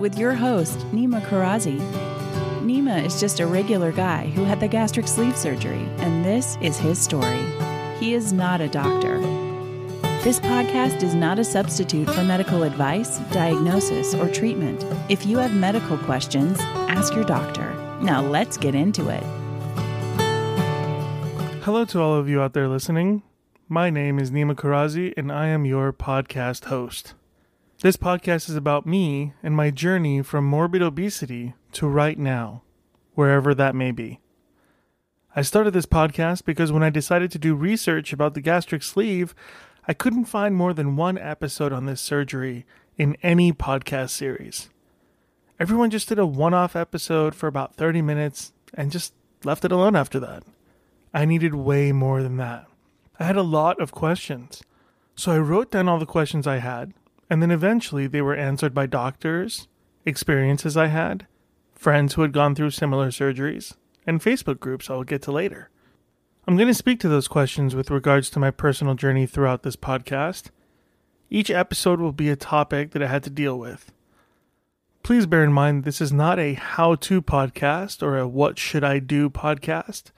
with your host, Nima Karazi. Nima is just a regular guy who had the gastric sleeve surgery, and this is his story. He is not a doctor. This podcast is not a substitute for medical advice, diagnosis, or treatment. If you have medical questions, ask your doctor. Now let's get into it. Hello to all of you out there listening. My name is Nima Karazi, and I am your podcast host. This podcast is about me and my journey from morbid obesity to right now, wherever that may be. I started this podcast because when I decided to do research about the gastric sleeve, I couldn't find more than one episode on this surgery in any podcast series. Everyone just did a one off episode for about 30 minutes and just left it alone after that. I needed way more than that. I had a lot of questions. So I wrote down all the questions I had, and then eventually they were answered by doctors, experiences I had, friends who had gone through similar surgeries, and Facebook groups I'll get to later. I'm going to speak to those questions with regards to my personal journey throughout this podcast. Each episode will be a topic that I had to deal with. Please bear in mind this is not a how to podcast or a what should I do podcast.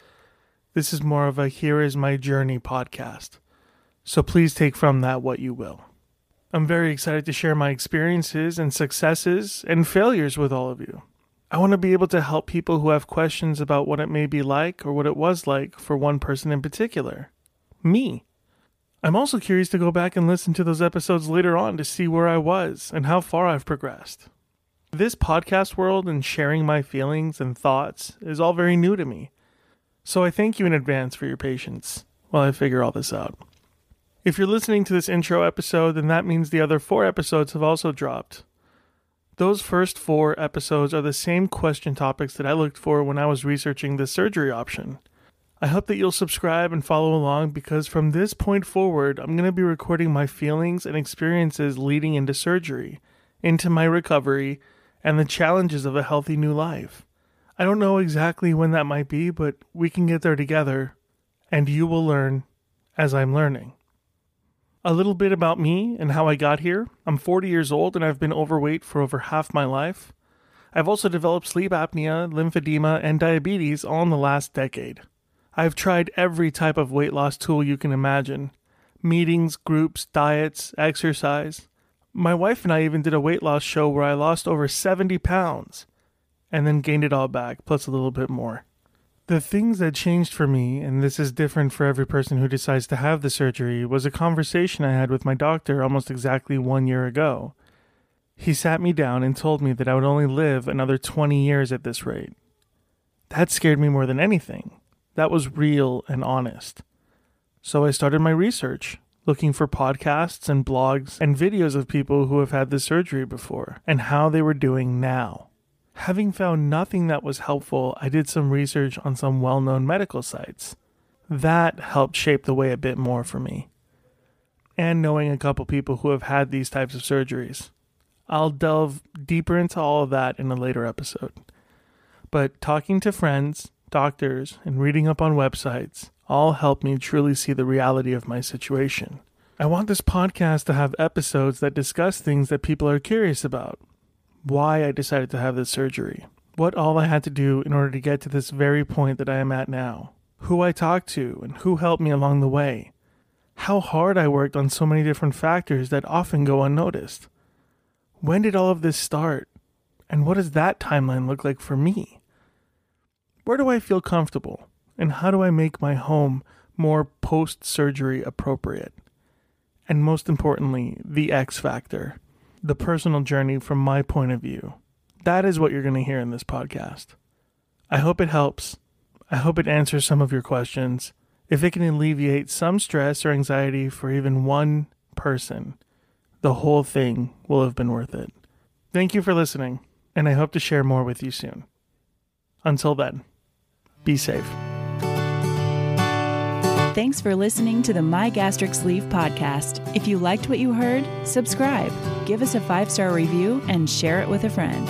This is more of a here is my journey podcast. So please take from that what you will. I'm very excited to share my experiences and successes and failures with all of you. I want to be able to help people who have questions about what it may be like or what it was like for one person in particular me. I'm also curious to go back and listen to those episodes later on to see where I was and how far I've progressed. This podcast world and sharing my feelings and thoughts is all very new to me. So I thank you in advance for your patience while I figure all this out. If you're listening to this intro episode, then that means the other four episodes have also dropped. Those first four episodes are the same question topics that I looked for when I was researching the surgery option. I hope that you'll subscribe and follow along because from this point forward, I'm going to be recording my feelings and experiences leading into surgery, into my recovery, and the challenges of a healthy new life. I don't know exactly when that might be, but we can get there together, and you will learn as I'm learning. A little bit about me and how I got here. I'm 40 years old and I've been overweight for over half my life. I've also developed sleep apnea, lymphedema, and diabetes all in the last decade. I've tried every type of weight loss tool you can imagine meetings, groups, diets, exercise. My wife and I even did a weight loss show where I lost over 70 pounds and then gained it all back, plus a little bit more. The things that changed for me, and this is different for every person who decides to have the surgery, was a conversation I had with my doctor almost exactly one year ago. He sat me down and told me that I would only live another 20 years at this rate. That scared me more than anything. That was real and honest. So I started my research, looking for podcasts and blogs and videos of people who have had the surgery before and how they were doing now. Having found nothing that was helpful, I did some research on some well known medical sites. That helped shape the way a bit more for me. And knowing a couple people who have had these types of surgeries. I'll delve deeper into all of that in a later episode. But talking to friends, doctors, and reading up on websites all helped me truly see the reality of my situation. I want this podcast to have episodes that discuss things that people are curious about, why I decided to have this surgery, what all I had to do in order to get to this very point that I am at now, who I talked to, and who helped me along the way, how hard I worked on so many different factors that often go unnoticed. When did all of this start? And what does that timeline look like for me? Where do I feel comfortable? And how do I make my home more post surgery appropriate? And most importantly, the X factor the personal journey from my point of view. That is what you're going to hear in this podcast. I hope it helps. I hope it answers some of your questions. If it can alleviate some stress or anxiety for even one person, the whole thing will have been worth it. Thank you for listening, and I hope to share more with you soon. Until then, be safe. Thanks for listening to the My Gastric Sleeve podcast. If you liked what you heard, subscribe, give us a five star review, and share it with a friend.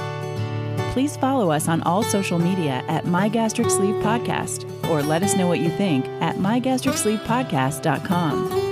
Please follow us on all social media at My Gastric Sleeve Podcast or let us know what you think at mygastricsleevepodcast.com.